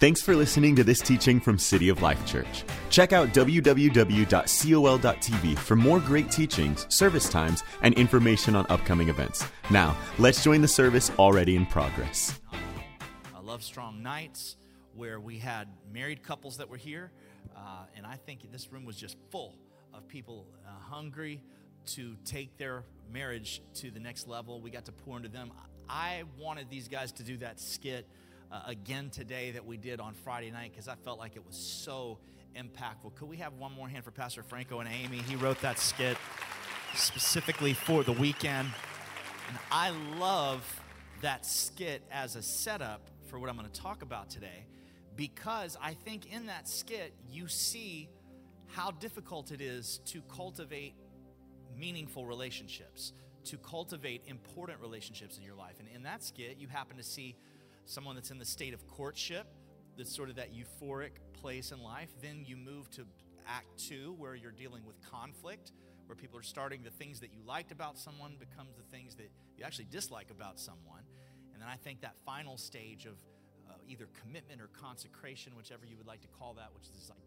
Thanks for listening to this teaching from City of Life Church. Check out www.col.tv for more great teachings, service times, and information on upcoming events. Now, let's join the service already in progress. I love Strong Nights where we had married couples that were here, uh, and I think this room was just full of people uh, hungry to take their marriage to the next level. We got to pour into them. I wanted these guys to do that skit uh, again today that we did on Friday night because I felt like it was so impactful. Could we have one more hand for Pastor Franco and Amy? He wrote that skit specifically for the weekend. And I love that skit as a setup for what I'm going to talk about today because I think in that skit you see how difficult it is to cultivate meaningful relationships, to cultivate important relationships in your life. And in that skit, you happen to see someone that's in the state of courtship, that's sort of that euphoric place in life. Then you move to act two, where you're dealing with conflict, where people are starting the things that you liked about someone becomes the things that you actually dislike about someone. And then I think that final stage of uh, either commitment or consecration, whichever you would like to call that, which is this like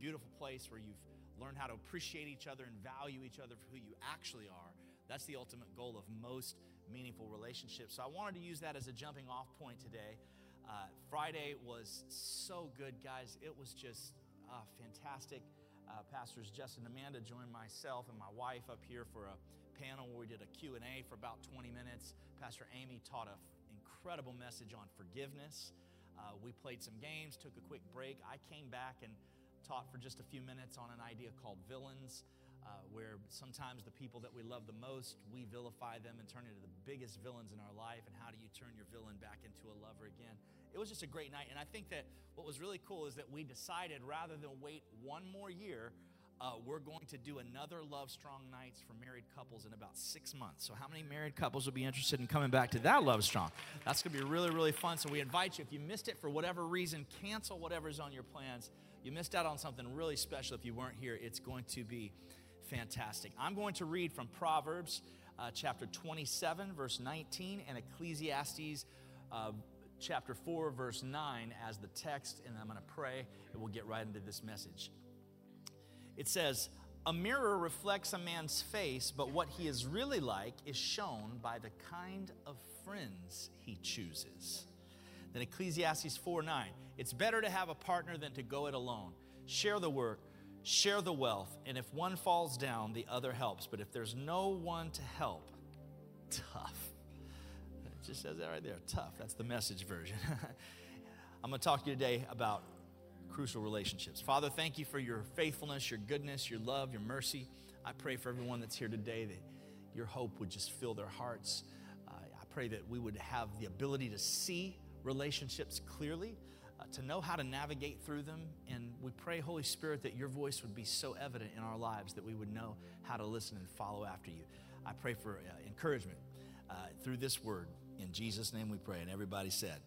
beautiful place where you've learned how to appreciate each other and value each other for who you actually are. That's the ultimate goal of most meaningful relationships. So I wanted to use that as a jumping off point today. Uh, Friday was so good, guys. It was just uh, fantastic. Uh, Pastors Justin and Amanda joined myself and my wife up here for a panel where we did a Q&A for about 20 minutes. Pastor Amy taught an incredible message on forgiveness. Uh, we played some games, took a quick break. I came back and taught for just a few minutes on an idea called villains uh, where sometimes the people that we love the most, we vilify them and turn into the biggest villains in our life. And how do you turn your villain back into a lover again? It was just a great night. And I think that what was really cool is that we decided rather than wait one more year, uh, we're going to do another Love Strong Nights for married couples in about six months. So, how many married couples would be interested in coming back to that Love Strong? That's going to be really, really fun. So, we invite you. If you missed it for whatever reason, cancel whatever's on your plans. You missed out on something really special if you weren't here. It's going to be fantastic. I'm going to read from Proverbs uh, chapter 27, verse 19, and Ecclesiastes uh, chapter 4, verse 9 as the text, and I'm going to pray, and we'll get right into this message. It says, A mirror reflects a man's face, but what he is really like is shown by the kind of friends he chooses. Then Ecclesiastes 4 9, it's better to have a partner than to go it alone. Share the work share the wealth, and if one falls down, the other helps. But if there's no one to help, tough. It just says that right there tough. That's the message version. I'm going to talk to you today about crucial relationships. Father, thank you for your faithfulness, your goodness, your love, your mercy. I pray for everyone that's here today that your hope would just fill their hearts. Uh, I pray that we would have the ability to see relationships clearly uh, to know how to navigate through them. And we pray, Holy Spirit, that your voice would be so evident in our lives that we would know how to listen and follow after you. I pray for uh, encouragement uh, through this word. In Jesus' name we pray. And everybody said,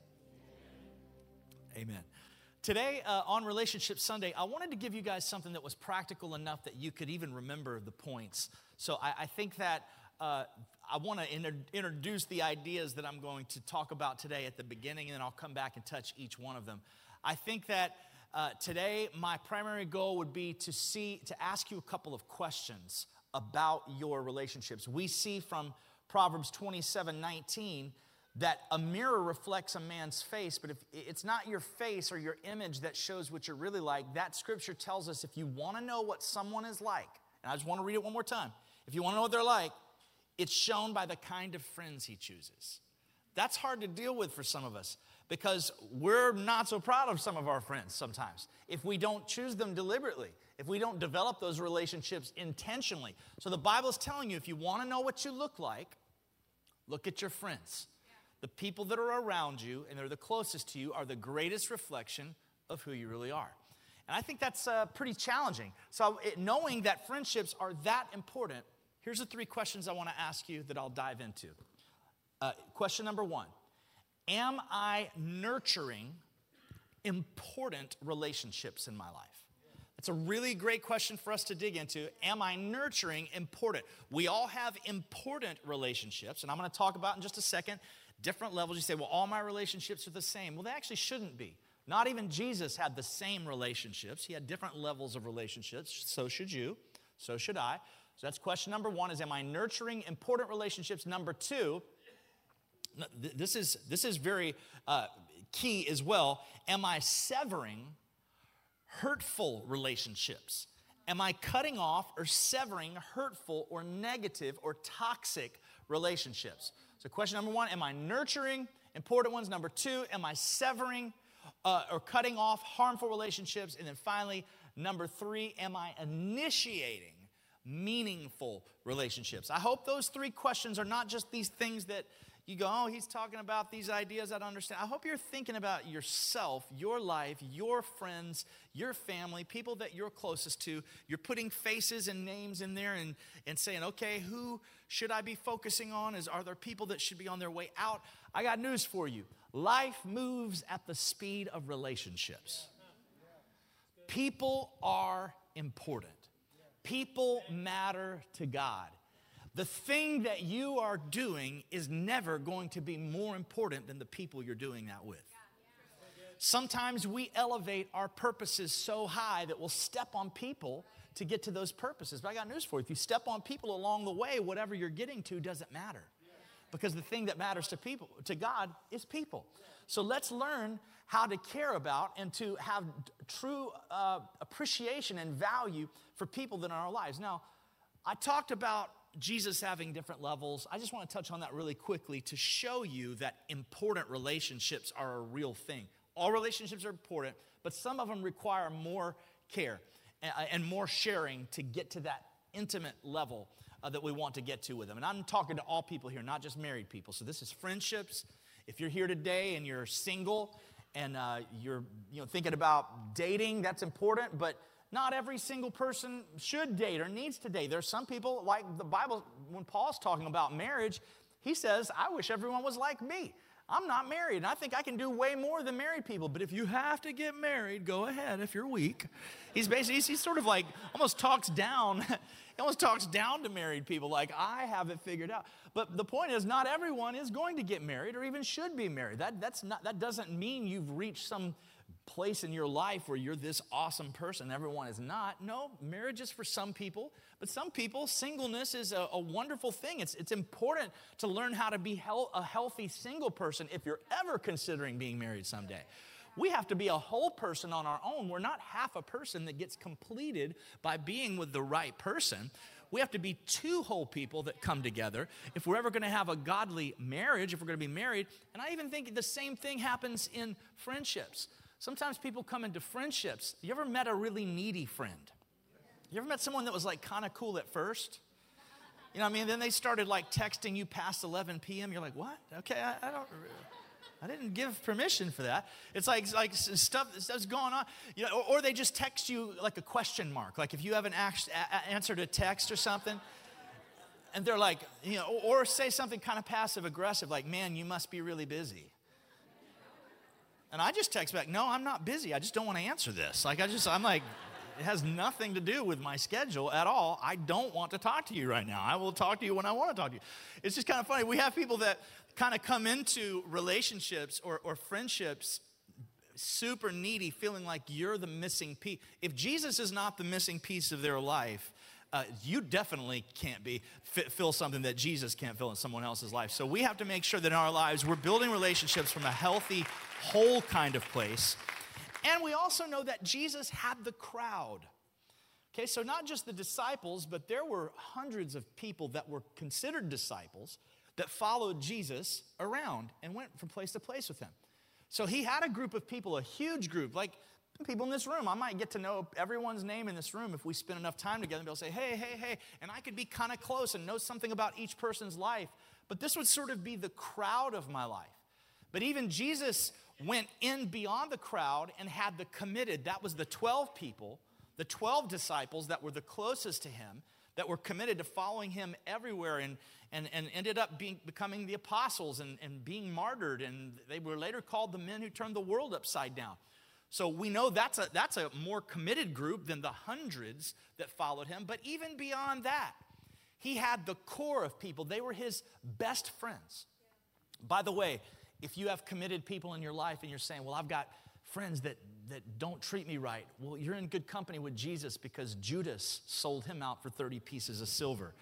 Amen. Today uh, on Relationship Sunday, I wanted to give you guys something that was practical enough that you could even remember the points. So I, I think that uh, I want to inter- introduce the ideas that I'm going to talk about today at the beginning, and then I'll come back and touch each one of them. I think that uh, today my primary goal would be to see to ask you a couple of questions about your relationships. We see from Proverbs 27 19 that a mirror reflects a man's face, but if it's not your face or your image that shows what you're really like, that scripture tells us if you want to know what someone is like, and I just want to read it one more time. If you want to know what they're like, it's shown by the kind of friends he chooses. That's hard to deal with for some of us because we're not so proud of some of our friends sometimes if we don't choose them deliberately, if we don't develop those relationships intentionally. So the Bible is telling you if you want to know what you look like, look at your friends. The people that are around you and they're the closest to you are the greatest reflection of who you really are. And I think that's uh, pretty challenging. So, it, knowing that friendships are that important Here's the three questions I want to ask you that I'll dive into. Uh, question number one Am I nurturing important relationships in my life? It's a really great question for us to dig into. Am I nurturing important? We all have important relationships, and I'm going to talk about in just a second different levels. You say, well, all my relationships are the same. Well, they actually shouldn't be. Not even Jesus had the same relationships. He had different levels of relationships. So should you. So should I. So that's question number one is am I nurturing important relationships? Number two, this is, this is very uh, key as well. Am I severing hurtful relationships? Am I cutting off or severing hurtful or negative or toxic relationships? So, question number one Am I nurturing important ones? Number two, am I severing uh, or cutting off harmful relationships? And then finally, number three, am I initiating meaningful relationships? I hope those three questions are not just these things that you go, oh, he's talking about these ideas I don't understand. I hope you're thinking about yourself, your life, your friends, your family, people that you're closest to. You're putting faces and names in there and, and saying, okay, who should I be focusing on? Is, are there people that should be on their way out? I got news for you. Life moves at the speed of relationships. People are important. People matter to God the thing that you are doing is never going to be more important than the people you're doing that with. Sometimes we elevate our purposes so high that we'll step on people to get to those purposes. But I got news for you. If you step on people along the way, whatever you're getting to doesn't matter. Because the thing that matters to people, to God, is people. So let's learn how to care about and to have true uh, appreciation and value for people that are in our lives. Now, I talked about Jesus having different levels, I just want to touch on that really quickly to show you that important relationships are a real thing. All relationships are important, but some of them require more care and more sharing to get to that intimate level uh, that we want to get to with them. And I'm talking to all people here, not just married people. So this is friendships. If you're here today and you're single and uh, you're you know, thinking about dating, that's important, but not every single person should date or needs to date. There's some people, like the Bible, when Paul's talking about marriage, he says, I wish everyone was like me. I'm not married, and I think I can do way more than married people. But if you have to get married, go ahead if you're weak. He's basically, he's, he's sort of like almost talks down, he almost talks down to married people, like, I have it figured out. But the point is, not everyone is going to get married or even should be married. That, that's not, that doesn't mean you've reached some place in your life where you're this awesome person, everyone is not. No, marriage is for some people, but some people, singleness is a, a wonderful thing. It's, it's important to learn how to be hel- a healthy single person if you're ever considering being married someday. We have to be a whole person on our own. We're not half a person that gets completed by being with the right person. We have to be two whole people that come together if we're ever going to have a godly marriage, if we're going to be married. And I even think the same thing happens in friendships. Sometimes people come into friendships. You ever met a really needy friend? You ever met someone that was like kind of cool at first? You know what I mean? Then they started like texting you past 11 p.m. You're like, what? Okay, I, I don't. I didn't give permission for that. It's like, like stuff that's going on. You know, or, or, they just text you like a question mark. Like if you haven't a, answered a text or something, and they're like, you know, or, or say something kind of passive aggressive, like, man, you must be really busy. And I just text back, no, I'm not busy. I just don't want to answer this. Like, I just, I'm like, it has nothing to do with my schedule at all. I don't want to talk to you right now. I will talk to you when I want to talk to you. It's just kind of funny. We have people that kind of come into relationships or, or friendships super needy, feeling like you're the missing piece. If Jesus is not the missing piece of their life, uh, you definitely can't be fill something that Jesus can't fill in someone else's life. So we have to make sure that in our lives we're building relationships from a healthy, whole kind of place. And we also know that Jesus had the crowd. Okay, so not just the disciples, but there were hundreds of people that were considered disciples that followed Jesus around and went from place to place with him. So he had a group of people, a huge group, like people in this room. I might get to know everyone's name in this room if we spend enough time together and be able to say, hey, hey, hey. And I could be kind of close and know something about each person's life. But this would sort of be the crowd of my life. But even Jesus went in beyond the crowd and had the committed. That was the 12 people, the 12 disciples that were the closest to him, that were committed to following him everywhere and, and, and ended up being, becoming the apostles and, and being martyred. And they were later called the men who turned the world upside down. So we know that's a, that's a more committed group than the hundreds that followed him. But even beyond that, he had the core of people. They were his best friends. By the way, if you have committed people in your life and you're saying, well, I've got friends that, that don't treat me right. Well, you're in good company with Jesus because Judas sold him out for 30 pieces of silver.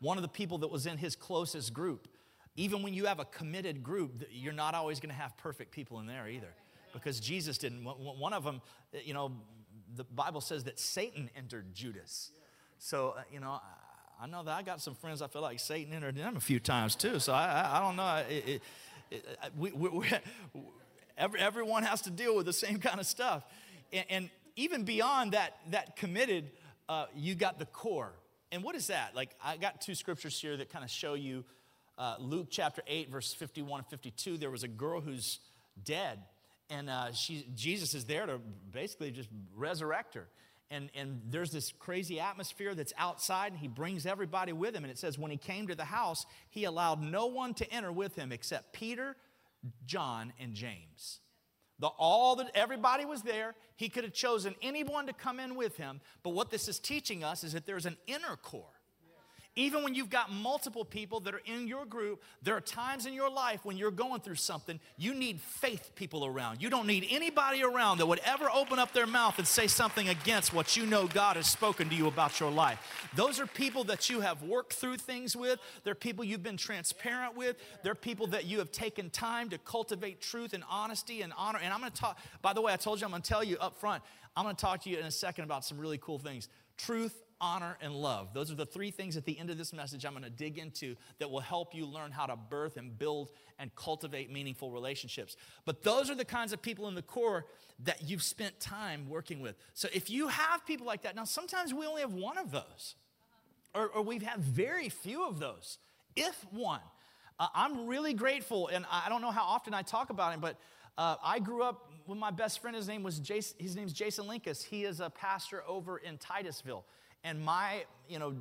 One of the people that was in his closest group, even when you have a committed group, you're not always going to have perfect people in there either because Jesus didn't. One of them, you know, the Bible says that Satan entered Judas. So, uh, you know, I know that I got some friends I feel like Satan entered them a few times too. So I, I, I don't know. It, it, it, we, we, every, everyone has to deal with the same kind of stuff. And, and even beyond that, that committed, uh, you got the core. And what is that? Like, I got two scriptures here that kind of show you uh, Luke chapter 8, verse 51 and 52. There was a girl who's dead, and uh, she, Jesus is there to basically just resurrect her and, and there's this crazy atmosphere that's outside, and he brings everybody with him. And it says, when he came to the house, he allowed no one to enter with him except Peter, John, and James. The, all that everybody was there. He could have chosen anyone to come in with him. But what this is teaching us is that there's an inner core even when you've got multiple people that are in your group, there are times in your life when you're going through something, you need faith people around. You don't need anybody around that would ever open up their mouth and say something against what you know God has spoken to you about your life. Those are people that you have worked through things with, they're people you've been transparent with, they're people that you have taken time to cultivate truth and honesty and honor. And I'm gonna talk, by the way, I told you I'm gonna tell you up front, I'm gonna talk to you in a second about some really cool things. Truth, honor, and love. Those are the three things at the end of this message I'm going to dig into that will help you learn how to birth and build and cultivate meaningful relationships. But those are the kinds of people in the core that you've spent time working with. So if you have people like that, now sometimes we only have one of those, or, or we've had very few of those, if one. Uh, I'm really grateful, and I don't know how often I talk about him, but uh, I grew up with my best friend. His name was Jason, his name's Jason Linkus. He is a pastor over in Titusville. And my, you know,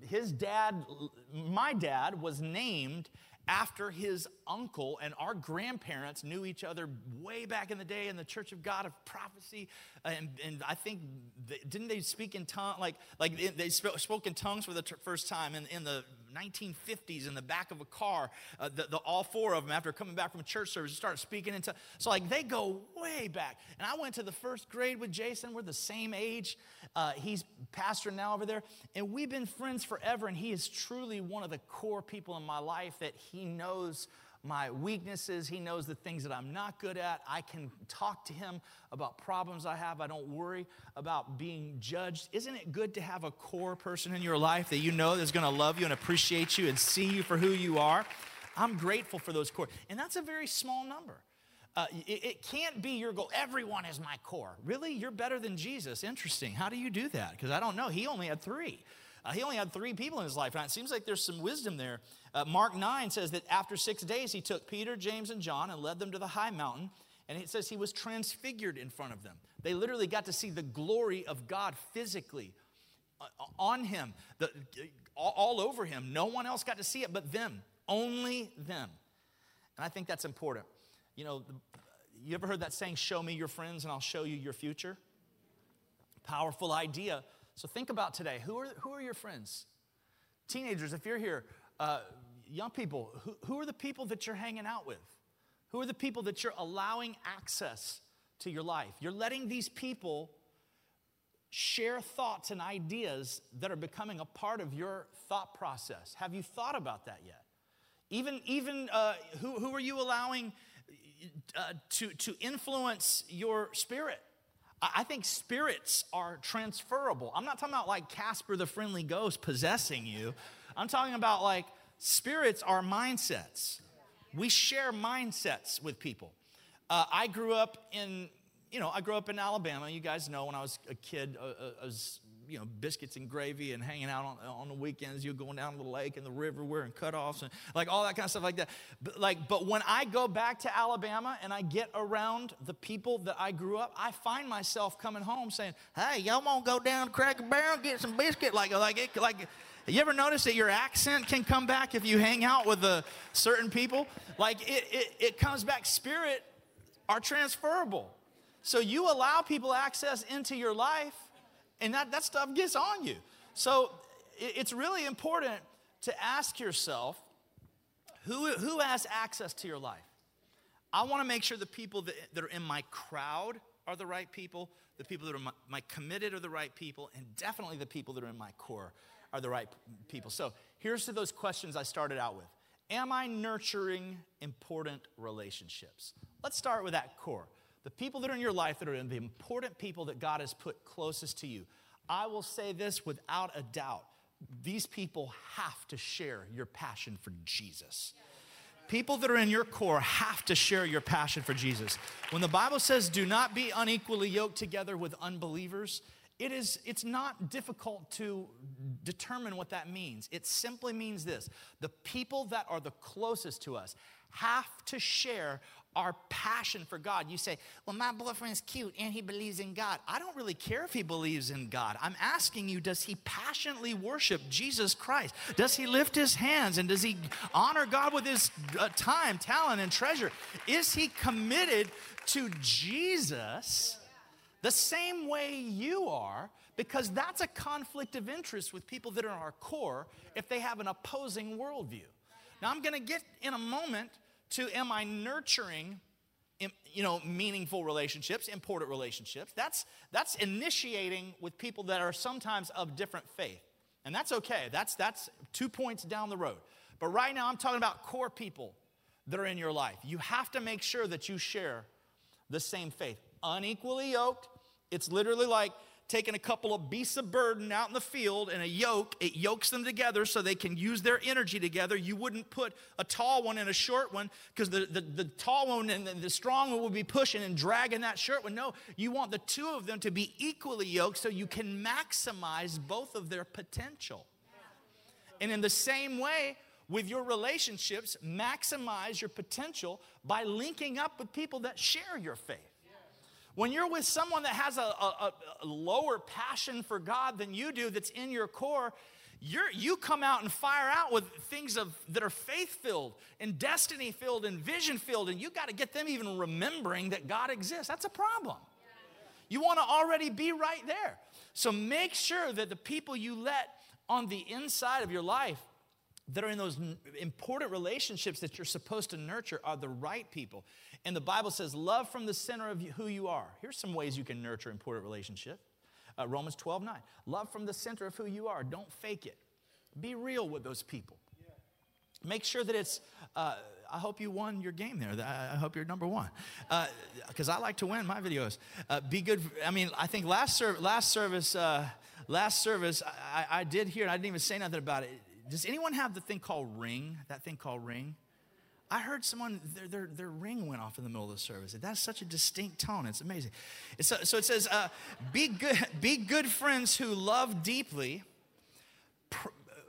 his dad, my dad was named after his uncle and our grandparents knew each other way back in the day in the church of god of prophecy and, and i think didn't they speak in tongues like, like they spoke in tongues for the first time in, in the 1950s in the back of a car. Uh, the, the, all four of them, after coming back from church service, start speaking into. So, like, they go way back. And I went to the first grade with Jason. We're the same age. Uh, he's pastor now over there. And we've been friends forever. And he is truly one of the core people in my life that he knows my weaknesses. He knows the things that I'm not good at. I can talk to him about problems I have. I don't worry about being judged. Isn't it good to have a core person in your life that you know is going to love you and appreciate you and see you for who you are? I'm grateful for those core. And that's a very small number. Uh, it, it, can't be your goal. Everyone is my core. Really? You're better than Jesus. Interesting. How do you do that? Because I don't know. He only had three. Uh, he only had three people in his life. And it seems like there's some wisdom there. Uh, Mark 9 says that after six days, he took Peter, James, and John and led them to the high mountain. And it says he was transfigured in front of them. They literally got to see the glory of God physically uh, on him, the, all over him. No one else got to see it but them, only them. And I think that's important. You know, you ever heard that saying, Show me your friends and I'll show you your future? Powerful idea so think about today. Who are, who are your friends? Teenagers, if you're here, uh, young people, who, who are the people that you're hanging out with? Who are the people that you're allowing access to your life? You're letting these people share thoughts and ideas that are becoming a part of your thought process. Have you thought about that yet? Even, even uh, who, who are you allowing uh, to, to influence your spirit? I think spirits are transferable. I'm not talking about like Casper the friendly ghost possessing you. I'm talking about like spirits are mindsets. We share mindsets with people. Uh, I grew up in, you know, I grew up in Alabama. You guys know when I was a kid, uh, uh I was you know, biscuits and gravy and hanging out on, on the weekends. You're going down to the lake and the river wearing cutoffs and like all that kind of stuff like that. But, like, but when I go back to Alabama and I get around the people that I grew up, I find myself coming home saying, hey, y'all want to go down to Cracker Barrel and get some biscuit? Like, like, it, like, you ever notice that your accent can come back if you hang out with a certain people? Like it, it, it comes back. Spirit are transferable. So you allow people access into your life and that, that stuff gets on you. So it's really important to ask yourself who, who has access to your life? I want to make sure the people that, that are in my crowd are the right people, the people that are my, my committed are the right people, and definitely the people that are in my core are the right people. So here's to those questions I started out with. Am I nurturing important relationships? Let's start with that core. The people that are in your life that are the important people that God has put closest to you. I will say this without a doubt. These people have to share your passion for Jesus. People that are in your core have to share your passion for Jesus. When the Bible says, do not be unequally yoked together with unbelievers, it is, it's not difficult to determine what that means. It simply means this the people that are the closest to us have to share our passion for God. You say, Well, my boyfriend's cute and he believes in God. I don't really care if he believes in God. I'm asking you, does he passionately worship Jesus Christ? Does he lift his hands and does he honor God with his uh, time, talent, and treasure? Is he committed to Jesus the same way you are? Because that's a conflict of interest with people that are in our core if they have an opposing worldview. Now, I'm going to get in a moment to am I nurturing you know meaningful relationships important relationships? That's that's initiating with people that are sometimes of different faith. And that's okay. That's that's two points down the road. But right now i'm talking about core people that are in your life. You have to make sure that you share the same faith. Unequally yoked it's literally like taking a couple of beasts of burden out in the field and a yoke, it yokes them together so they can use their energy together. You wouldn't put a tall one and a short one because the, the, the, tall one and the strong one will be pushing and dragging that short one. No, you want the two of them to be equally yoked so you can maximize both of their potential. And in the same way, with your relationships, maximize your potential by linking up with people that share your faith. When you're with someone that has a, a, a lower passion for God than you do, that's in your core, you're, you come out and fire out with things of, that are faith filled and destiny filled and vision filled, and you got to get them even remembering that God exists. That's a problem. You want to already be right there. So make sure that the people you let on the inside of your life that are in those important relationships that you're supposed to nurture are the right people. And the Bible says, love from the center of who you are. Here's some ways you can nurture important relationship. Uh, Romans 12, 9. Love from the center of who you are. Don't fake it. Be real with those people. Make sure that it's, uh, I hope you won your game there. I hope you're number one. Because uh, I like to win my videos. Uh, be good. I mean, I think last, ser- last service, uh, last service, I, I did hear, and I didn't even say nothing about it. Does anyone have the thing called ring? That thing called ring? I heard someone, their, their, their, ring went off in the middle of the service. That's such a distinct tone. It's amazing. It's, so it says, uh, be, good, be good friends who love deeply.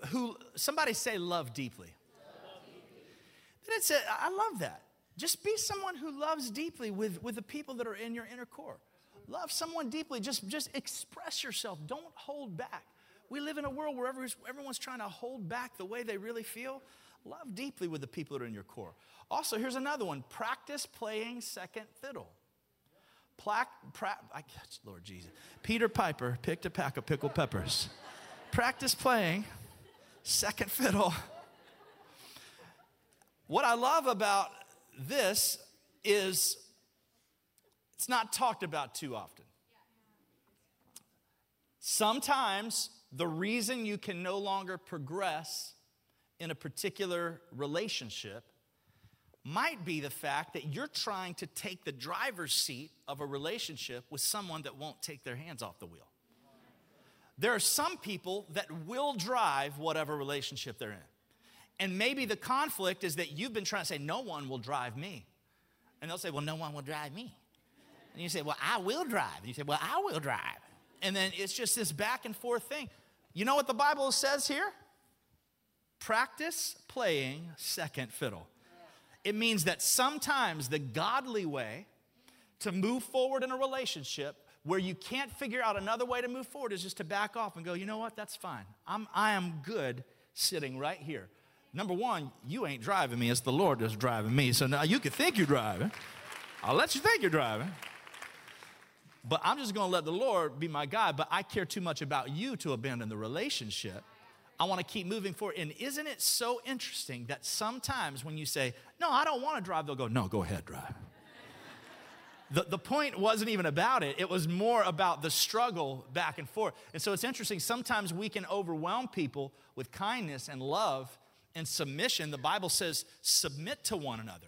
Who Somebody say love deeply. Love deeply. Then it said, I love that. Just be someone who loves deeply with, with the people that are in your inner core. Love someone deeply. Just, just express yourself. Don't hold back. We live in a world where everyone's trying to hold back the way they really feel. Love deeply with the people that are in your core. Also, here's another one practice playing second fiddle. Plaque, pra- I, Lord Jesus. Peter Piper picked a pack of pickled peppers. Practice playing second fiddle. What I love about this is it's not talked about too often. Sometimes the reason you can no longer progress in a particular relationship might be the fact that you're trying to take the driver's seat of a relationship with someone that won't take their hands off the wheel. There are some people that will drive whatever relationship they're in. And maybe the conflict is that you've been trying to say, No one will drive me. And they'll say, Well, no one will drive me. And you say, Well, I will drive. And you say, Well, I will drive. And then it's just this back and forth thing. You know what the Bible says here? Practice playing second fiddle. It means that sometimes the godly way to move forward in a relationship where you can't figure out another way to move forward is just to back off and go, you know what, that's fine. I'm, I am good sitting right here. Number one, you ain't driving me, it's the Lord that's driving me. So now you can think you're driving. I'll let you think you're driving. But I'm just gonna let the Lord be my guide. But I care too much about you to abandon the relationship. I want to keep moving forward. And isn't it so interesting that sometimes when you say, No, I don't want to drive, they'll go, No, go ahead, drive. the, the point wasn't even about it, it was more about the struggle back and forth. And so it's interesting, sometimes we can overwhelm people with kindness and love and submission. The Bible says, Submit to one another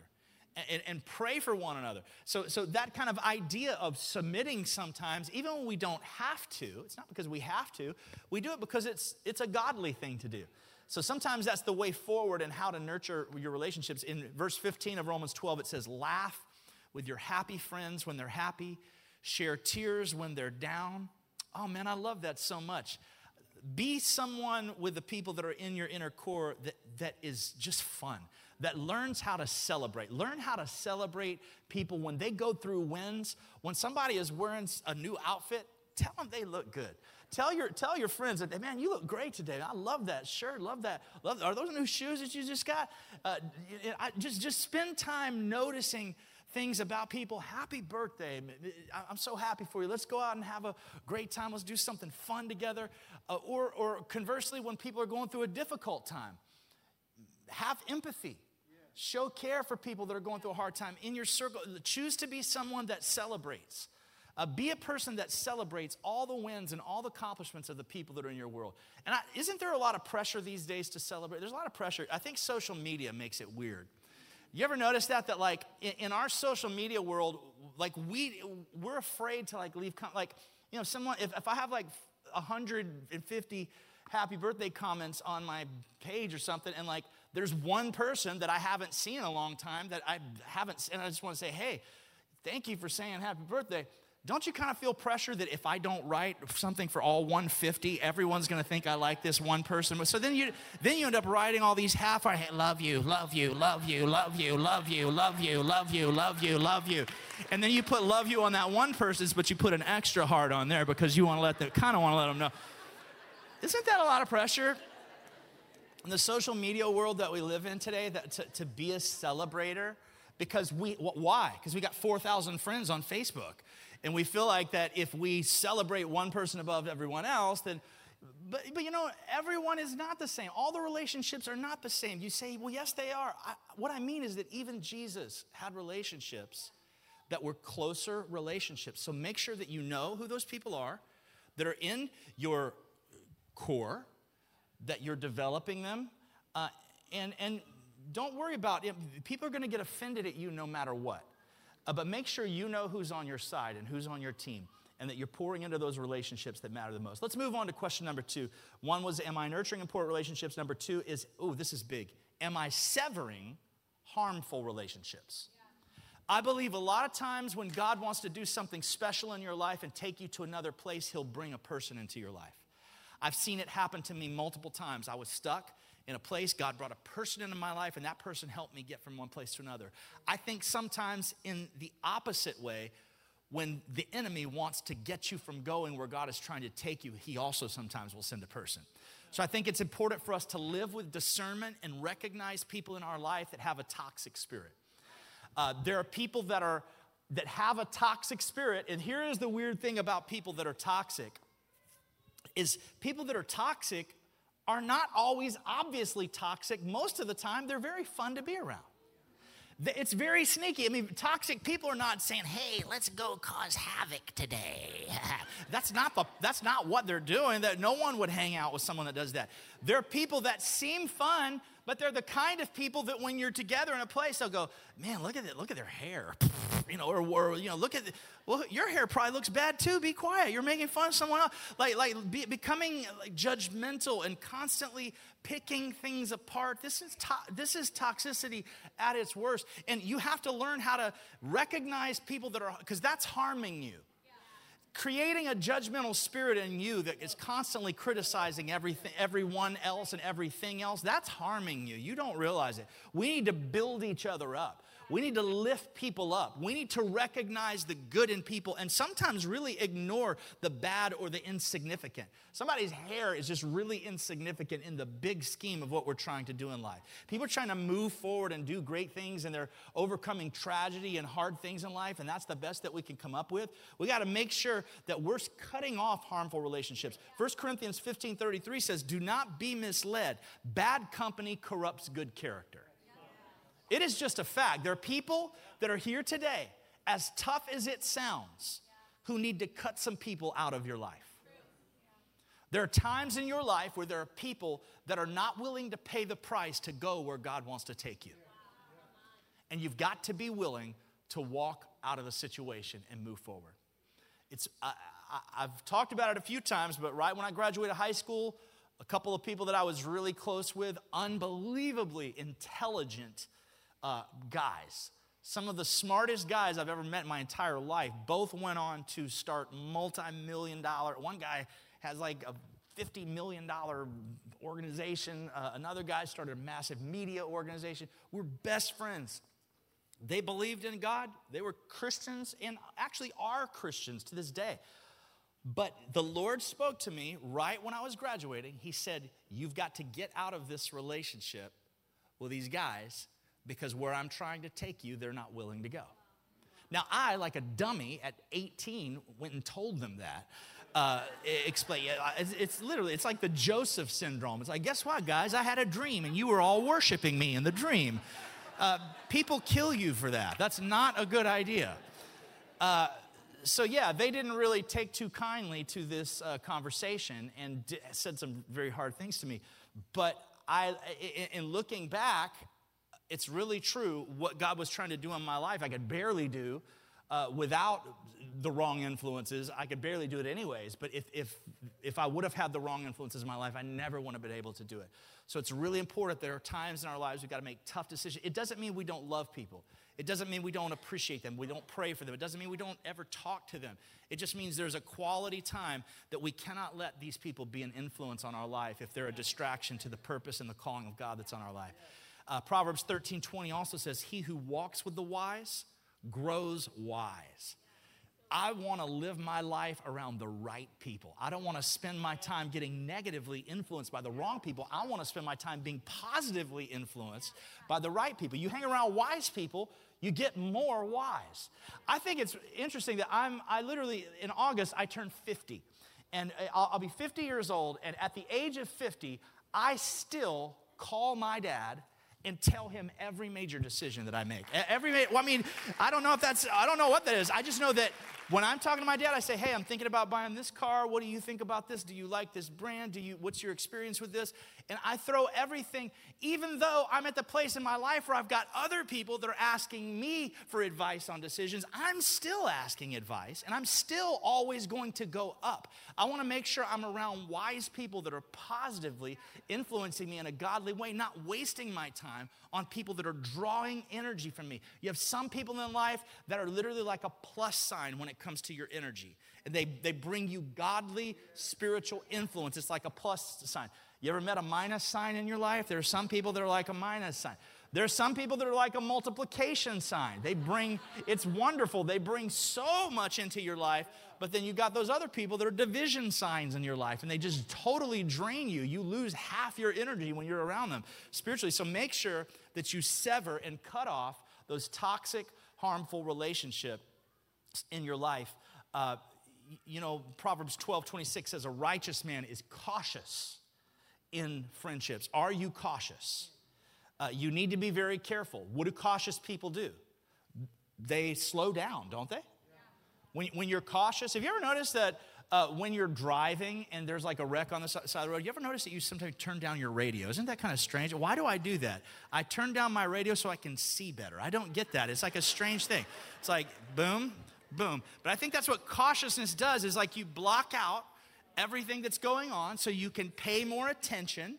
and, and, pray for one another. So, so that kind of idea of submitting sometimes, even when we don't have to, it's not because we have to, we do it because it's, it's a godly thing to do. So sometimes that's the way forward and how to nurture your relationships. In verse 15 of Romans 12, it says, Laugh with your happy friends when they're happy, share tears when they're down. Oh man, I love that so much. Be someone with the people that are in your inner core that, that is just fun that learns how to celebrate. Learn how to celebrate people when they go through wins. When somebody is wearing a new outfit, tell them they look good. Tell your, tell your friends that, man, you look great today. I love that shirt, love that. Love, are those new shoes that you just got? Uh, I, just, just spend time noticing things about people. Happy birthday. I'm so happy for you. Let's go out and have a great time. Let's do something fun together. Uh, or, or conversely, when people are going through a difficult time, have empathy. Show care for people that are going through a hard time in your circle. Choose to be someone that celebrates. Uh, be a person that celebrates all the wins and all the accomplishments of the people that are in your world. And I, isn't there a lot of pressure these days to celebrate? There's a lot of pressure. I think social media makes it weird. You ever notice that? That like in, in our social media world, like we we're afraid to like leave com- like you know someone if, if I have like 150 happy birthday comments on my page or something, and like there's one person that I haven't seen in a long time that I haven't, and I just want to say, hey, thank you for saying happy birthday. Don't you kind of feel pressure that if I don't write something for all 150, everyone's going to think I like this one person? So then you then you end up writing all these half I love you, love you, love you, love you, love you, love you, love you, love you, love you. And then you put love you on that one person's, but you put an extra heart on there because you want to let them kind of want to let them know. Isn't that a lot of pressure? In the social media world that we live in today, that to, to be a celebrator, because we, why? Because we got 4,000 friends on Facebook. And we feel like that if we celebrate one person above everyone else, then, but, but you know, everyone is not the same. All the relationships are not the same. You say, well, yes, they are. I, what I mean is that even Jesus had relationships that were closer relationships. So make sure that you know who those people are that are in your core, that you're developing them. Uh, and, and don't worry about it. People are going to get offended at you no matter what. Uh, but make sure you know who's on your side and who's on your team and that you're pouring into those relationships that matter the most. Let's move on to question number two. One was, Am I nurturing important relationships? Number two is, Oh, this is big. Am I severing harmful relationships? I believe a lot of times when God wants to do something special in your life and take you to another place, He'll bring a person into your life. I've seen it happen to me multiple times. I was stuck in a place, God brought a person into my life, and that person helped me get from one place to another. I think sometimes in the opposite way, when the enemy wants to get you from going where God is trying to take you, he also sometimes will send a person. So I think it's important for us to live with discernment and recognize people in our life that have a toxic spirit. Uh, there are people that are that have a toxic spirit, and here is the weird thing about people that are toxic is people that are toxic are not always obviously toxic. Most of the time, they're very fun to be around. It's very sneaky. I mean, toxic people are not saying, "Hey, let's go cause havoc today." that's not the that's not what they're doing. That no one would hang out with someone that does that. They're people that seem fun, but they're the kind of people that when you're together in a place, they'll go, "Man, look at it! Look at their hair," you know, or, or you know, look at well, your hair probably looks bad too. Be quiet. You're making fun of someone else. Like like be, becoming like judgmental and constantly picking things apart. This is to- this is toxicity at its worst, and you have to learn how to recognize people that are because that's harming you creating a judgmental spirit in you that is constantly criticizing everything, everyone else and everything else, that's harming you. You don't realize it. We need to build each other up. We need to lift people up. We need to recognize the good in people and sometimes really ignore the bad or the insignificant. Somebody's hair is just really insignificant in the big scheme of what we're trying to do in life. People are trying to move forward and do great things and they're overcoming tragedy and hard things in life, and that's the best that we can come up with. We got to make sure that we're cutting off harmful relationships. 1 Corinthians 15 33 says, Do not be misled. Bad company corrupts good character. It is just a fact. There are people that are here today, as tough as it sounds, who need to cut some people out of your life. There are times in your life where there are people that are not willing to pay the price to go where God wants to take you. And you've got to be willing to walk out of the situation and move forward. It's, I, have talked about it a few times, but right when I graduated high school, a couple of people that I was really close with, unbelievably intelligent uh, guys. Some of the smartest guys I've ever met in my entire life both went on to start multi million dollar. One guy has like a $50 million organization. Uh, another guy started a massive media organization. We're best friends. They believed in God. They were Christians and actually are Christians to this day. But the Lord spoke to me right when I was graduating. He said, You've got to get out of this relationship with these guys because where I'm trying to take you, they're not willing to go. Now, I, like a dummy at 18, went and told them that. Uh, explain. It's, it's, literally, it's like the Joseph syndrome. It's like, guess what, guys? I had a dream and you were all worshiping me in the dream. Uh, people kill you for that. That's not a good idea. Uh, so, yeah, they didn't really take too kindly to this uh, conversation and d- said some very hard things to me. But I, in looking back, it's really true what God was trying to do in my life, I could barely do uh, without the wrong influences. I could barely do it anyways. But if, if, if I would have had the wrong influences in my life, I never would have been able to do it. So it's really important. There are times in our lives we've got to make tough decisions. It doesn't mean we don't love people. It doesn't mean we don't appreciate them. We don't pray for them. It doesn't mean we don't ever talk to them. It just means there's a quality time that we cannot let these people be an influence on our life if they're a distraction to the purpose and the calling of God that's on our life. Uh, Proverbs 13 20 also says, He who walks with the wise grows wise. I want to live my life around the right people. I don't want to spend my time getting negatively influenced by the wrong people. I want to spend my time being positively influenced by the right people. You hang around wise people, you get more wise. I think it's interesting that I'm, I literally, in August, I turned 50. And I'll, I'll be 50 years old. And at the age of 50, I still call my dad and tell him every major decision that I make. Every, well, I mean, I don't know if that's, I don't know what that is. I just know that when I'm talking to my dad, I say, "Hey, I'm thinking about buying this car. What do you think about this? Do you like this brand? Do you what's your experience with this?" And I throw everything even though I'm at the place in my life where I've got other people that are asking me for advice on decisions. I'm still asking advice and I'm still always going to go up. I want to make sure I'm around wise people that are positively influencing me in a godly way, not wasting my time on people that are drawing energy from me. You have some people in life that are literally like a plus sign when it comes to your energy. And they, they bring you godly spiritual influence. It's like a plus sign. You ever met a minus sign in your life? There are some people that are like a minus sign. There are some people that are like a multiplication sign. They bring, it's wonderful. They bring so much into your life, but then you've got those other people that are division signs in your life and they just totally drain you. You lose half your energy when you're around them spiritually. So make sure that you sever and cut off those toxic, harmful relationships in your life. Uh, you know, Proverbs 12 26 says, A righteous man is cautious in friendships. Are you cautious? Uh, you need to be very careful. What do cautious people do? They slow down, don't they? When, when you're cautious, have you ever noticed that uh, when you're driving and there's like a wreck on the side of the road, you ever notice that you sometimes turn down your radio? Isn't that kind of strange? Why do I do that? I turn down my radio so I can see better. I don't get that. It's like a strange thing. It's like boom, boom. But I think that's what cautiousness does is like you block out everything that's going on so you can pay more attention.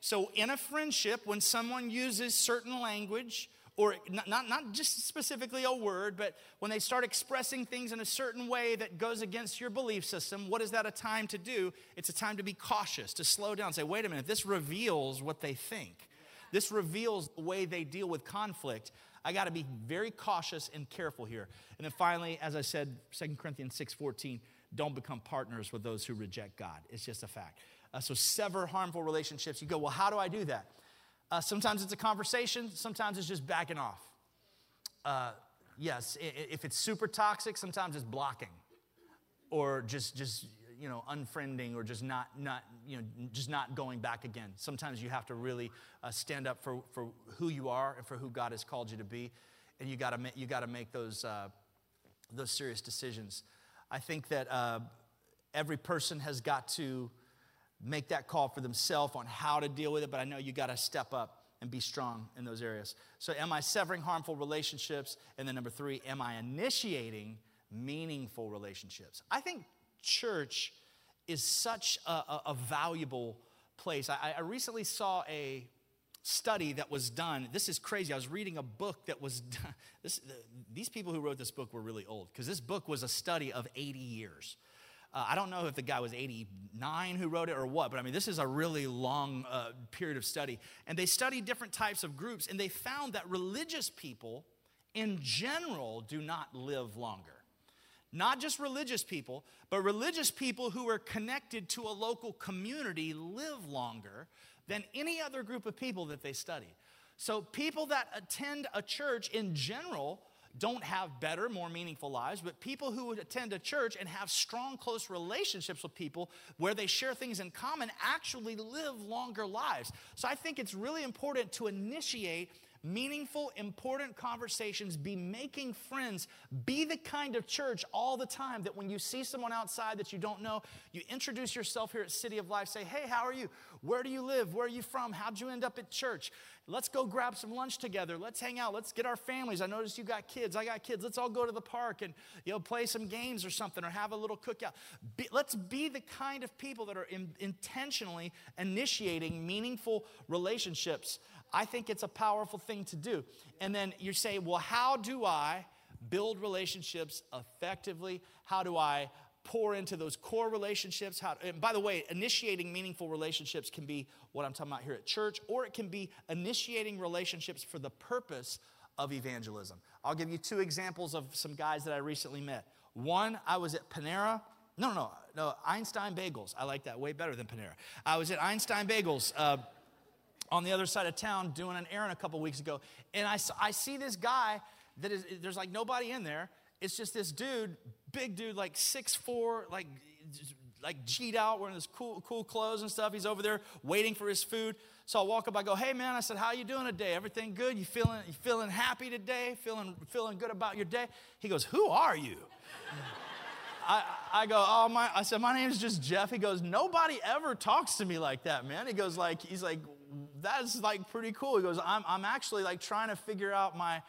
So in a friendship, when someone uses certain language, or not, not, not, just specifically a word, but when they start expressing things in a certain way that goes against your belief system, what is that a time to do? It's a time to be cautious, to slow down, say, wait a minute, this reveals what they think. This reveals the way they deal with conflict. I got to be very cautious and careful here. And then finally, as I said, 2 Corinthians 6:14, don't become partners with those who reject God. It's just a fact. Uh, so sever harmful relationships. You go, well, how do I do that? Uh, sometimes it's a conversation. Sometimes it's just backing off. Uh, yes, if it's super toxic, sometimes it's blocking, or just just you know unfriending, or just not not you know just not going back again. Sometimes you have to really uh, stand up for for who you are and for who God has called you to be, and you got to you got to make those uh, those serious decisions. I think that uh, every person has got to make that call for themselves on how to deal with it, but I know you got to step up and be strong in those areas. So, am I severing harmful relationships? And then, number three, am I initiating meaningful relationships? I think church is such a, a, a valuable place. I, I, recently saw a study that was done. This is crazy. I was reading a book that was done. This, these people who wrote this book were really old because this book was a study of 80 years. Uh, I don't know if the guy was 89 who wrote it or what, but I mean, this is a really long uh, period of study. And they studied different types of groups, and they found that religious people in general do not live longer. Not just religious people, but religious people who are connected to a local community live longer than any other group of people that they study. So, people that attend a church in general don't have better, more meaningful lives, but people who attend a church and have strong, close relationships with people where they share things in common actually live longer lives. So I think it's really important to initiate meaningful, important conversations, be making friends, be the kind of church all the time that when you see someone outside that you don't know, you introduce yourself here at City of Life, say, Hey, how are you? Where do you live? Where are you from? How'd you end up at church? Let's go grab some lunch together. Let's hang out. Let's get our families. I noticed you got kids. I got kids. Let's all go to the park and you know play some games or something or have a little cookout. Be, let's be the kind of people that are in, intentionally initiating meaningful relationships. I think it's a powerful thing to do. And then you say, well, how do I build relationships effectively? How do I pour into those core relationships. How, and by the way, initiating meaningful relationships can be what I'm talking about here at church, or it can be initiating relationships for the purpose of evangelism. I'll give you two examples of some guys that I recently met. One, I was at Panera. No, no, no, Einstein Bagels. I like that way better than Panera. I was at Einstein Bagels. Uh, on the other side of town doing an errand a couple weeks ago, and I, I see this guy that is, there's like nobody in there, it's just this dude, big dude, like six four, like like cheat out, wearing this cool, cool clothes and stuff. He's over there waiting for his food. So I walk up, I go, hey man, I said, how you doing today? Everything good? You feeling you feeling happy today? Feeling feeling good about your day? He goes, Who are you? I, I go, oh my, I said, my name is just Jeff. He goes, nobody ever talks to me like that, man. He goes, like, he's like, that's like pretty cool. He goes, I'm, I'm actually like trying to figure out my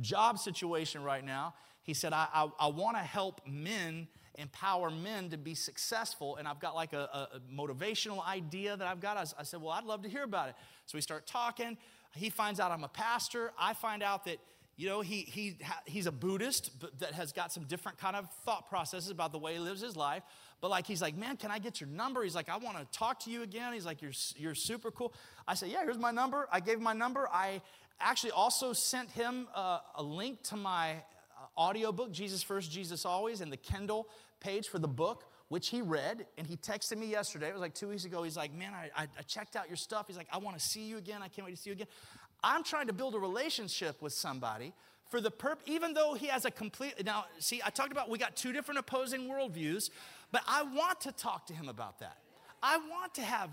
job situation right now. He said, I, I, I want to help men, empower men to be successful. And I've got like a, a motivational idea that I've got. I, I said, Well, I'd love to hear about it. So we start talking. He finds out I'm a pastor. I find out that you know he, he, he's a buddhist that has got some different kind of thought processes about the way he lives his life but like he's like man can i get your number he's like i want to talk to you again he's like you're, you're super cool i said yeah here's my number i gave him my number i actually also sent him uh, a link to my audiobook, Jesus First, Jesus Always, and the Kindle page for the book, which he read. And he texted me yesterday. It was like two weeks ago. He's like, Man, I, I checked out your stuff. He's like, I want to see you again. I can't wait to see you again. I'm trying to build a relationship with somebody for the perp, even though he has a complete. Now, see, I talked about we got two different opposing worldviews, but I want to talk to him about that. I want to have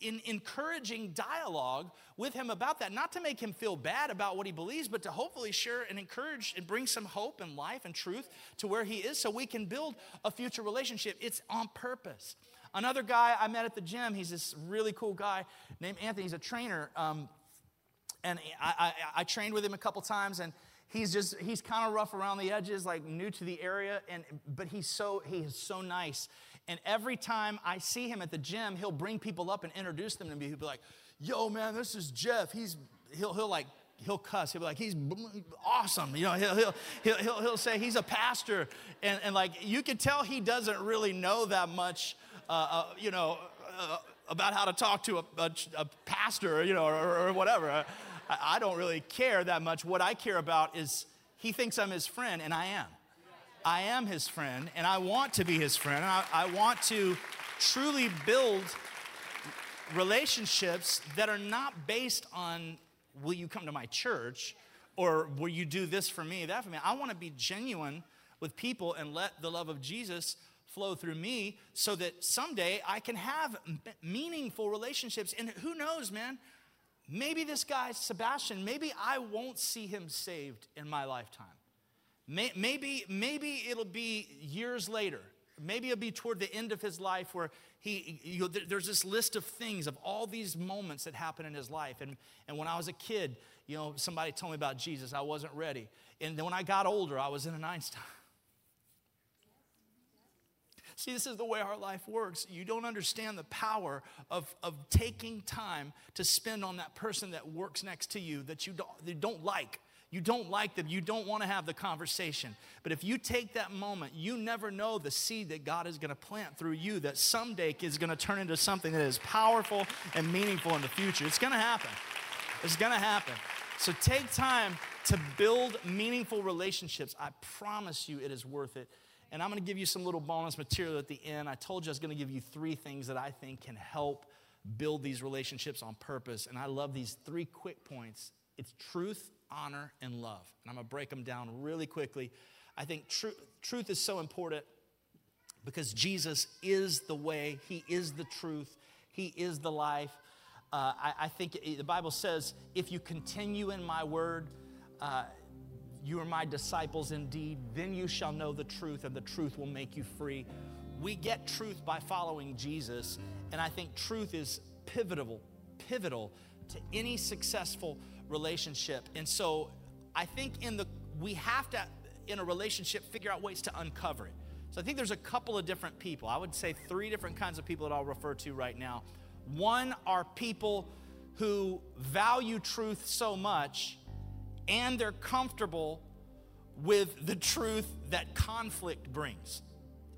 in encouraging dialogue with him about that, not to make him feel bad about what he believes, but to hopefully share and encourage and bring some hope and life and truth to where he is so we can build a future relationship. It's on purpose. Another guy I met at the gym, he's this really cool guy named Anthony. He's a trainer. Um, and I, I, I trained with him a couple times, and he's just he's kind of rough around the edges like new to the area and but he's so he is so nice and every time I see him at the gym, he'll bring people up and introduce them to me. He'll be like, yo, man, this is Jeff. He's, he'll, he'll like, he'll cuss. He'll be like, he's awesome. You know, he'll, he'll, he'll, he'll, he'll say he's a pastor. And, and like, you can tell he doesn't really know that much, uh, uh, you know, uh, about how to talk to a, a, a pastor, you know, or, or whatever. I don't really care that much. What I care about is he thinks I'm his friend, and I am. I am his friend, and I want to be his friend. I, I want to truly build relationships that are not based on will you come to my church or will you do this for me, that for me. I want to be genuine with people and let the love of Jesus flow through me so that someday I can have meaningful relationships. And who knows, man? Maybe this guy, Sebastian, maybe I won't see him saved in my lifetime. Maybe, maybe it'll be years later. Maybe it'll be toward the end of his life where he, you know, there's this list of things, of all these moments that happen in his life. And, and when I was a kid, you know, somebody told me about Jesus. I wasn't ready. And then when I got older, I was in an Einstein. See, this is the way our life works. You don't understand the power of, of taking time to spend on that person that works next to you that you don't, you don't like. You don't like them. You don't want to have the conversation. But if you take that moment, you never know the seed that God is going to plant through you that someday is going to turn into something that is powerful and meaningful in the future. It's going to happen. It's going to happen. So take time to build meaningful relationships. I promise you it is worth it. And I'm going to give you some little bonus material at the end. I told you I was going to give you three things that I think can help build these relationships on purpose. And I love these three quick points it's truth, honor, and love. And I'm going to break them down really quickly. I think tr- truth is so important because Jesus is the way, He is the truth, He is the life. Uh, I, I, think it, the Bible says, if you continue in my word, uh, you are my disciples indeed. Then you shall know the truth, and the truth will make you free. We get truth by following Jesus, and I think truth is pivotal, pivotal to any successful relationship. And so I think in the we have to in a relationship figure out ways to uncover it. So I think there's a couple of different people. I would say three different kinds of people that I'll refer to right now. One are people who value truth so much and they're comfortable with the truth that conflict brings.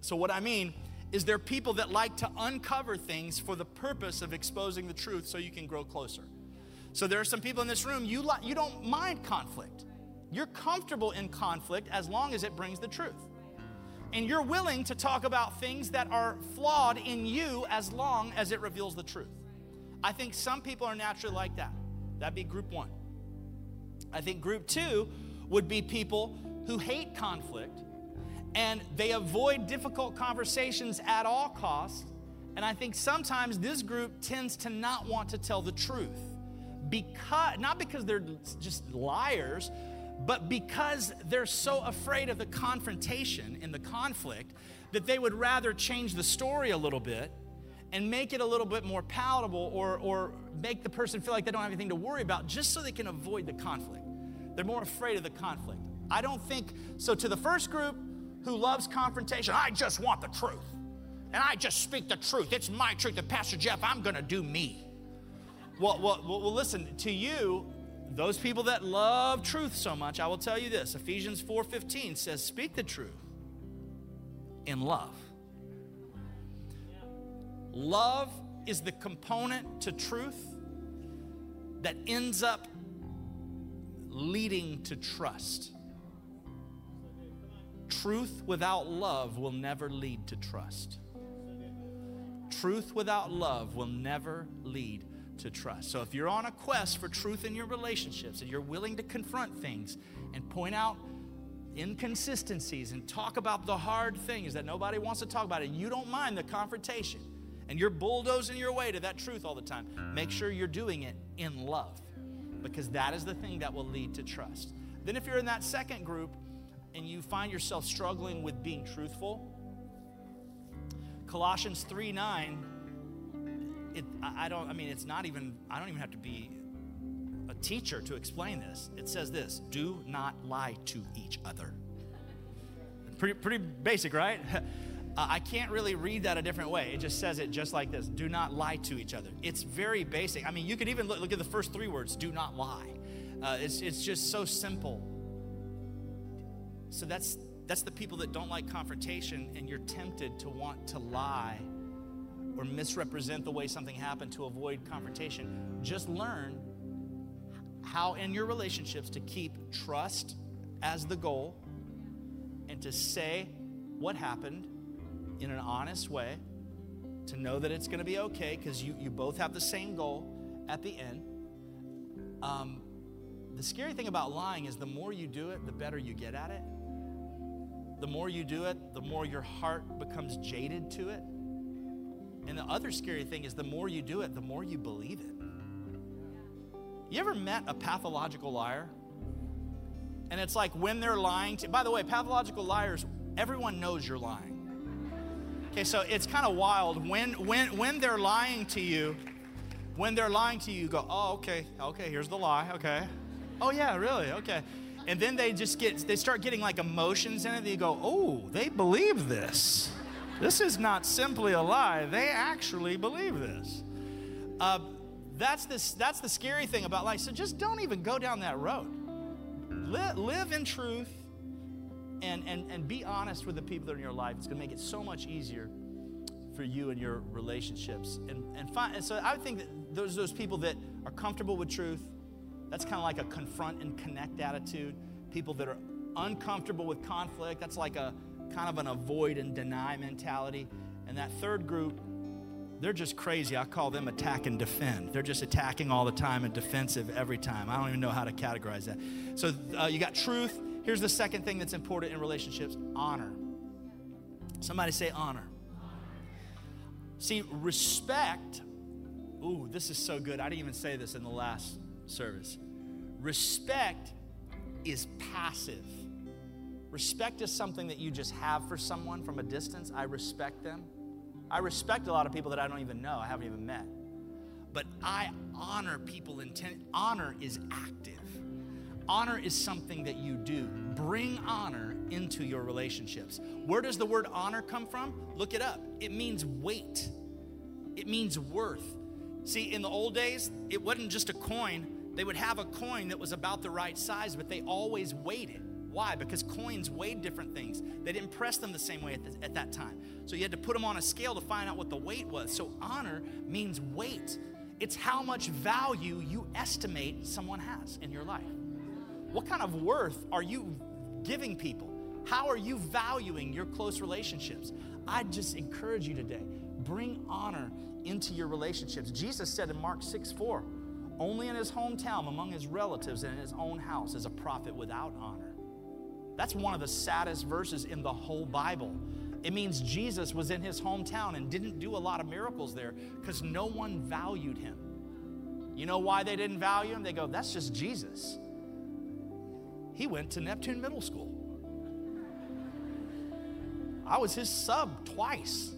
So, what I mean is, there are people that like to uncover things for the purpose of exposing the truth so you can grow closer. So, there are some people in this room, you, li- you don't mind conflict. You're comfortable in conflict as long as it brings the truth. And you're willing to talk about things that are flawed in you as long as it reveals the truth. I think some people are naturally like that. That'd be group one. I think group two would be people who hate conflict and they avoid difficult conversations at all costs. And I think sometimes this group tends to not want to tell the truth. Because not because they're just liars, but because they're so afraid of the confrontation and the conflict that they would rather change the story a little bit and make it a little bit more palatable or, or make the person feel like they don't have anything to worry about just so they can avoid the conflict. They're more afraid of the conflict. I don't think so. To the first group who loves confrontation, I just want the truth. And I just speak the truth. It's my truth. And Pastor Jeff, I'm going to do me. Well, well, well, listen, to you, those people that love truth so much, I will tell you this. Ephesians 4:15 says, "Speak the truth in love." Love is the component to truth that ends up leading to trust. Truth without love will never lead to trust. Truth without love will never lead to trust. So if you're on a quest for truth in your relationships and you're willing to confront things and point out inconsistencies and talk about the hard things that nobody wants to talk about, and you don't mind the confrontation, and you're bulldozing your way to that truth all the time, make sure you're doing it in love because that is the thing that will lead to trust. Then, if you're in that second group and you find yourself struggling with being truthful, Colossians 3 9, it, I don't, I mean, it's not even, I don't even have to be a teacher to explain this. It says this do not lie to each other. Pretty, pretty basic, right? Uh, I can't really read that a different way. It just says it just like this do not lie to each other. It's very basic. I mean, you could even look, look at the first three words do not lie. Uh, it's, it's just so simple. So that's, that's the people that don't like confrontation, and you're tempted to want to lie or misrepresent the way something happened to avoid confrontation. Just learn how in your relationships to keep trust as the goal and to say what happened in an honest way, to know that it's going to be okay because you, you both have the same goal at the end. Um, the scary thing about lying is the more you do it, the better you get at it. The more you do it, the more your heart becomes jaded to it. And the other scary thing is the more you do it, the more you believe it. You ever met a pathological liar? And it's like when they're lying to, by the way, pathological liars, everyone knows you're lying. Okay, so it's kind of wild. When, when, when they're lying to you, when they're lying to you, you go, oh, okay, okay, here's the lie, okay. Oh, yeah, really, okay. And then they just get, they start getting like emotions in it. They go, oh, they believe this. This is not simply a lie. They actually believe this. Uh, that's, this, that's the scary thing about life. So just don't even go down that road. Live, live in truth and, and, and be honest with the people that are in your life. It's going to make it so much easier for you and your relationships. And, and, find, and so I think that those, those people that are comfortable with truth, that's kind of like a confront and connect attitude. People that are uncomfortable with conflict, that's like a kind of an avoid and deny mentality. And that third group, they're just crazy. I call them attack and defend. They're just attacking all the time and defensive every time. I don't even know how to categorize that. So uh, you got truth. Here's the second thing that's important in relationships honor. Somebody say honor. See, respect. Ooh, this is so good. I didn't even say this in the last service. Respect is passive. Respect is something that you just have for someone from a distance. I respect them. I respect a lot of people that I don't even know, I haven't even met. But I honor people intent. Honor is active. Honor is something that you do. Bring honor into your relationships. Where does the word honor come from? Look it up. It means weight, it means worth. See, in the old days, it wasn't just a coin. They would have a coin that was about the right size, but they always weighed it. Why? Because coins weighed different things. They didn't press them the same way at, the, at, that time. So you had to put them on a scale to find out what the weight was. So honor means weight, it's how much value you estimate someone has in your life. What kind of worth are you giving people? How are you valuing your close relationships? I just encourage you today bring honor into your relationships. Jesus said in Mark 6 4, only in his hometown, among his relatives, and in his own house is a prophet without honor. That's one of the saddest verses in the whole Bible. It means Jesus was in his hometown and didn't do a lot of miracles there because no one valued him. You know why they didn't value him? They go, that's just Jesus. He went to Neptune Middle School. I was his sub twice.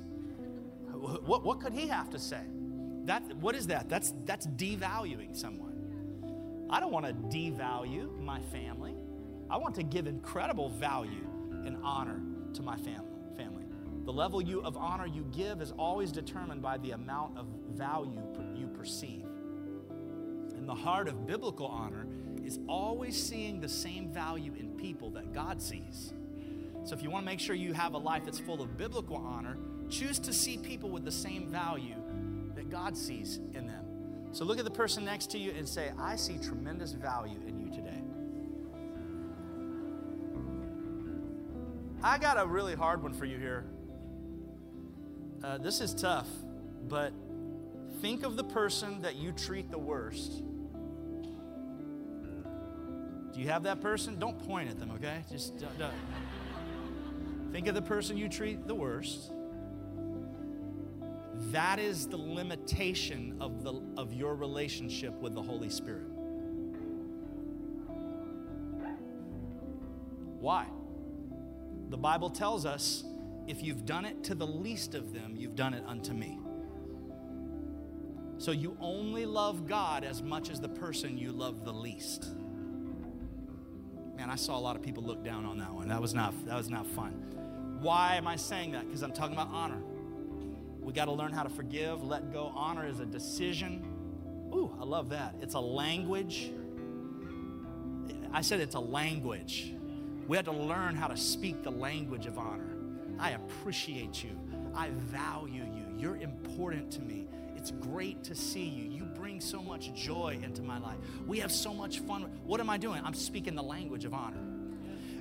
What, what could he have to say? That, what is that? That's, that's devaluing someone. I don't want to devalue my family. I want to give incredible value and honor to my family. Family. The level you, of honor you give is always determined by the amount of value you perceive. And the heart of biblical honor is always seeing the same value in people that God sees. So if you want to make sure you have a life that's full of biblical honor, choose to see people with the same value that God sees in them. So look at the person next to you and say, I see tremendous value in you today. I got a really hard one for you here. Uh, this is tough, but think of the person that you treat the worst you have that person? Don't point at them, okay? Just don't, don't. think of the person you treat the worst. That is the limitation of, the, of your relationship with the Holy Spirit. Why? The Bible tells us if you've done it to the least of them, you've done it unto me. So you only love God as much as the person you love the least man, I saw a lot of people look down on that one. That was not, that was not fun. Why am I saying that? Because I'm talking about honor. We got to learn how to forgive, let go. Honor is a decision. Ooh, I love that. It's a language. I said it's a language. We have to learn how to speak the language of honor. I appreciate you. I value you. You're important to me. It's great to see you. You bring so much joy into my life. We have so much fun. What am I doing? I'm speaking the language of honor.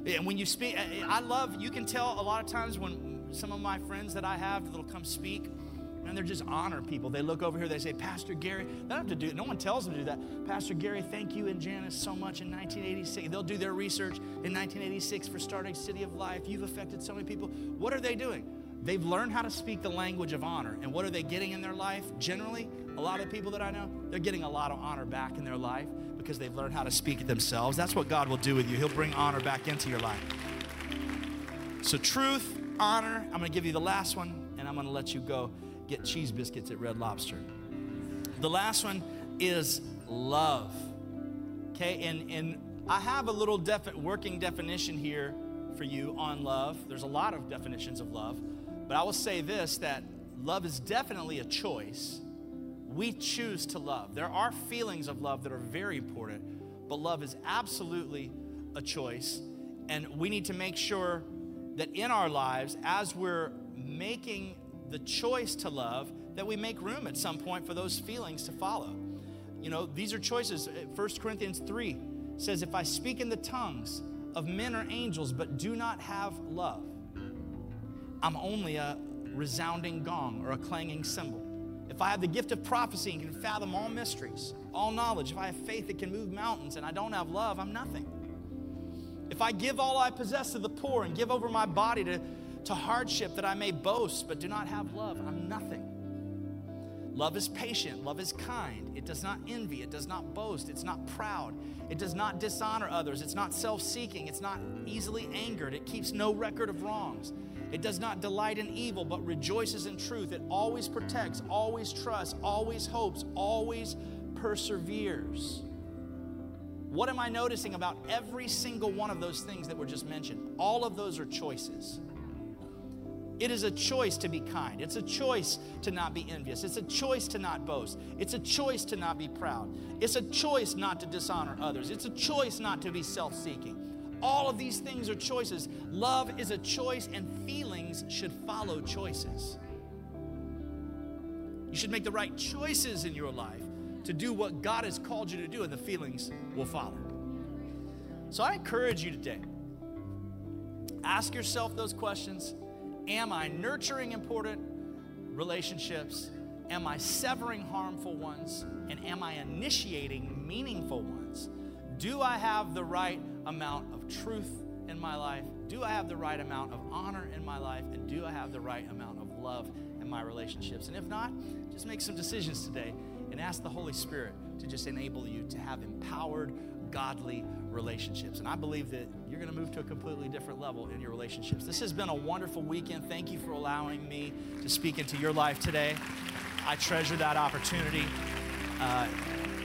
And when you speak, I love, you can tell a lot of times when some of my friends that I have that'll come speak, and they're just honor people. They look over here, they say, Pastor Gary, they don't have to do it. No one tells them to do that. Pastor Gary, thank you and Janice so much in 1986. They'll do their research in 1986 for starting City of Life. You've affected so many people. What are they doing? They've learned how to speak the language of honor. And what are they getting in their life? Generally, a lot of people that I know, they're getting a lot of honor back in their life because they've learned how to speak it themselves. That's what God will do with you. He'll bring honor back into your life. So, truth, honor, I'm going to give you the last one, and I'm going to let you go get cheese biscuits at Red Lobster. The last one is love. Okay, and, and I have a little defi- working definition here for you on love. There's a lot of definitions of love, but I will say this that love is definitely a choice. We choose to love. There are feelings of love that are very important, but love is absolutely a choice. And we need to make sure that in our lives, as we're making the choice to love, that we make room at some point for those feelings to follow. You know, these are choices. 1 Corinthians 3 says, If I speak in the tongues of men or angels, but do not have love, I'm only a resounding gong or a clanging cymbal. If I have the gift of prophecy and can fathom all mysteries, all knowledge, if I have faith that can move mountains and I don't have love, I'm nothing. If I give all I possess to the poor and give over my body to to hardship that I may boast, but do not have love, I'm nothing. Love is patient, love is kind. It does not envy, it does not boast, it's not proud, it does not dishonor others, it's not self seeking, it's not easily angered, it keeps no record of wrongs. It does not delight in evil, but rejoices in truth. It always protects, always trusts, always hopes, always perseveres. What am I noticing about every single one of those things that were just mentioned? All of those are choices. It is a choice to be kind. It's a choice to not be envious. It's a choice to not boast. It's a choice to not be proud. It's a choice not to dishonor others. It's a choice not to be self seeking. All of these things are choices. Love is a choice, and feelings should follow choices. You should make the right choices in your life to do what God has called you to do, and the feelings will follow. So I encourage you today ask yourself those questions Am I nurturing important relationships? Am I severing harmful ones? And am I initiating meaningful ones? Do I have the right amount of truth in my life? Do I have the right amount of honor in my life? And do I have the right amount of love in my relationships? And if not, just make some decisions today and ask the Holy Spirit to just enable you to have empowered, godly relationships. And I believe that you're going to move to a completely different level in your relationships. This has been a wonderful weekend. Thank you for allowing me to speak into your life today. I treasure that opportunity. Uh,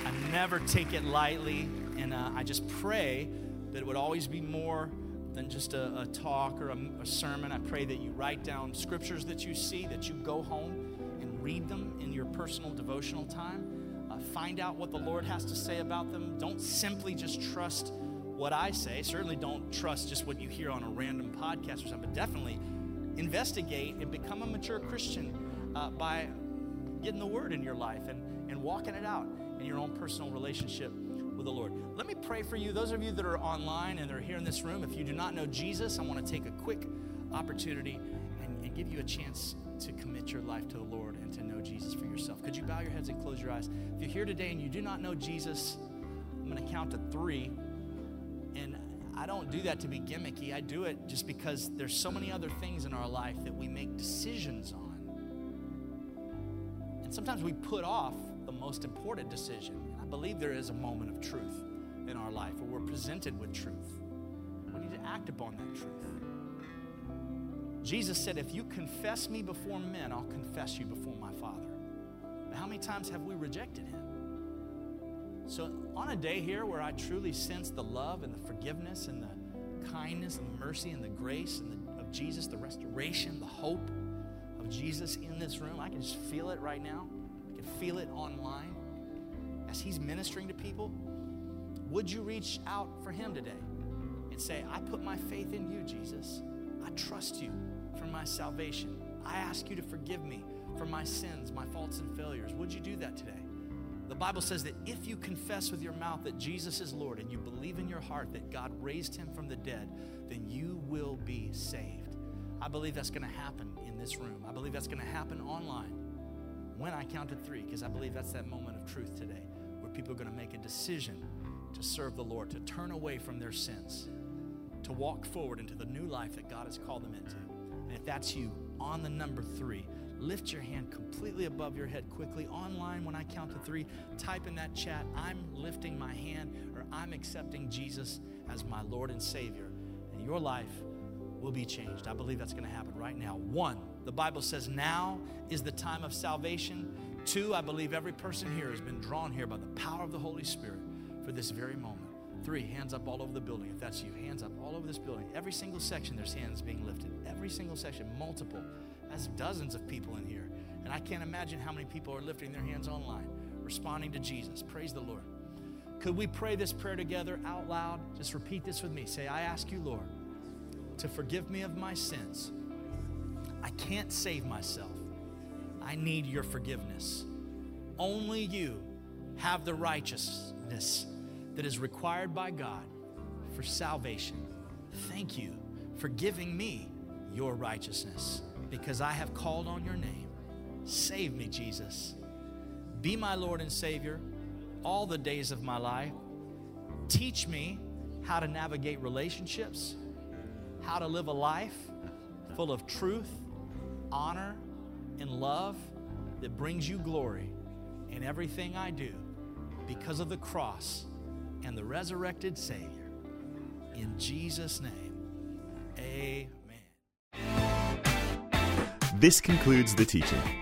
I never take it lightly. And uh, I just pray that it would always be more than just a, a talk or a, a sermon. I pray that you write down scriptures that you see, that you go home and read them in your personal devotional time find out what the Lord has to say about them. Don't simply just trust what I say. Certainly don't trust just what you hear on a random podcast or something, but definitely investigate and become a mature Christian uh, by getting the word in your life and, and walking it out in your own personal relationship with the Lord. Let me pray for you. Those of you that are online and are here in this room, if you do not know Jesus, I want to take a quick opportunity and, and give you a chance to commit your life to the Lord and to know Jesus for yourself. Could you bow your heads and close your eyes? If you're here today and you do not know Jesus, I'm going to count to three. And I don't do that to be gimmicky. I do it just because there's so many other things in our life that we make decisions on. And sometimes we put off the most important decision. Believe there is a moment of truth in our life where we're presented with truth. We need to act upon that truth. Jesus said, If you confess me before men, I'll confess you before my Father. But how many times have we rejected him? So, on a day here where I truly sense the love and the forgiveness and the kindness and the mercy and the grace and the, of Jesus, the restoration, the hope of Jesus in this room, I can just feel it right now. I can feel it online. As he's ministering to people, would you reach out for him today and say, I put my faith in you, Jesus? I trust you for my salvation. I ask you to forgive me for my sins, my faults, and failures. Would you do that today? The Bible says that if you confess with your mouth that Jesus is Lord and you believe in your heart that God raised him from the dead, then you will be saved. I believe that's going to happen in this room. I believe that's going to happen online when I count to three, because I believe that's that moment of truth today people are going to make a decision to serve the Lord, to turn away from their sins, to walk forward into the new life that God has called them into. And if that's you, on the number three, lift your hand completely above your head quickly. Online, when I count to three, type in that chat, I'm lifting my hand or I'm accepting Jesus as my Lord and Savior. And your life will be changed. I believe that's going to happen right now. One, the Bible says now is the time of salvation. Two, I believe every person here has been drawn here by the power of the Holy Spirit for this very moment. Three, hands up all over the building. If that's you, hands up all over this building. Every single section, there's hands being lifted. Every single section, multiple. That's dozens of people in here. And I can't imagine how many people are lifting their hands online, responding to Jesus. Praise the Lord. Could we pray this prayer together out loud? Just repeat this with me. Say, I ask you, Lord, to forgive me of my sins. I can't save myself. I need your forgiveness. Only you have the righteousness that is required by God for salvation. Thank you for giving me your righteousness because I have called on your name. Save me, Jesus. Be my Lord and Savior all the days of my life. Teach me how to navigate relationships, how to live a life full of truth, honor, and love that brings you glory in everything I do because of the cross and the resurrected Savior. In Jesus' name, amen. This concludes the teaching.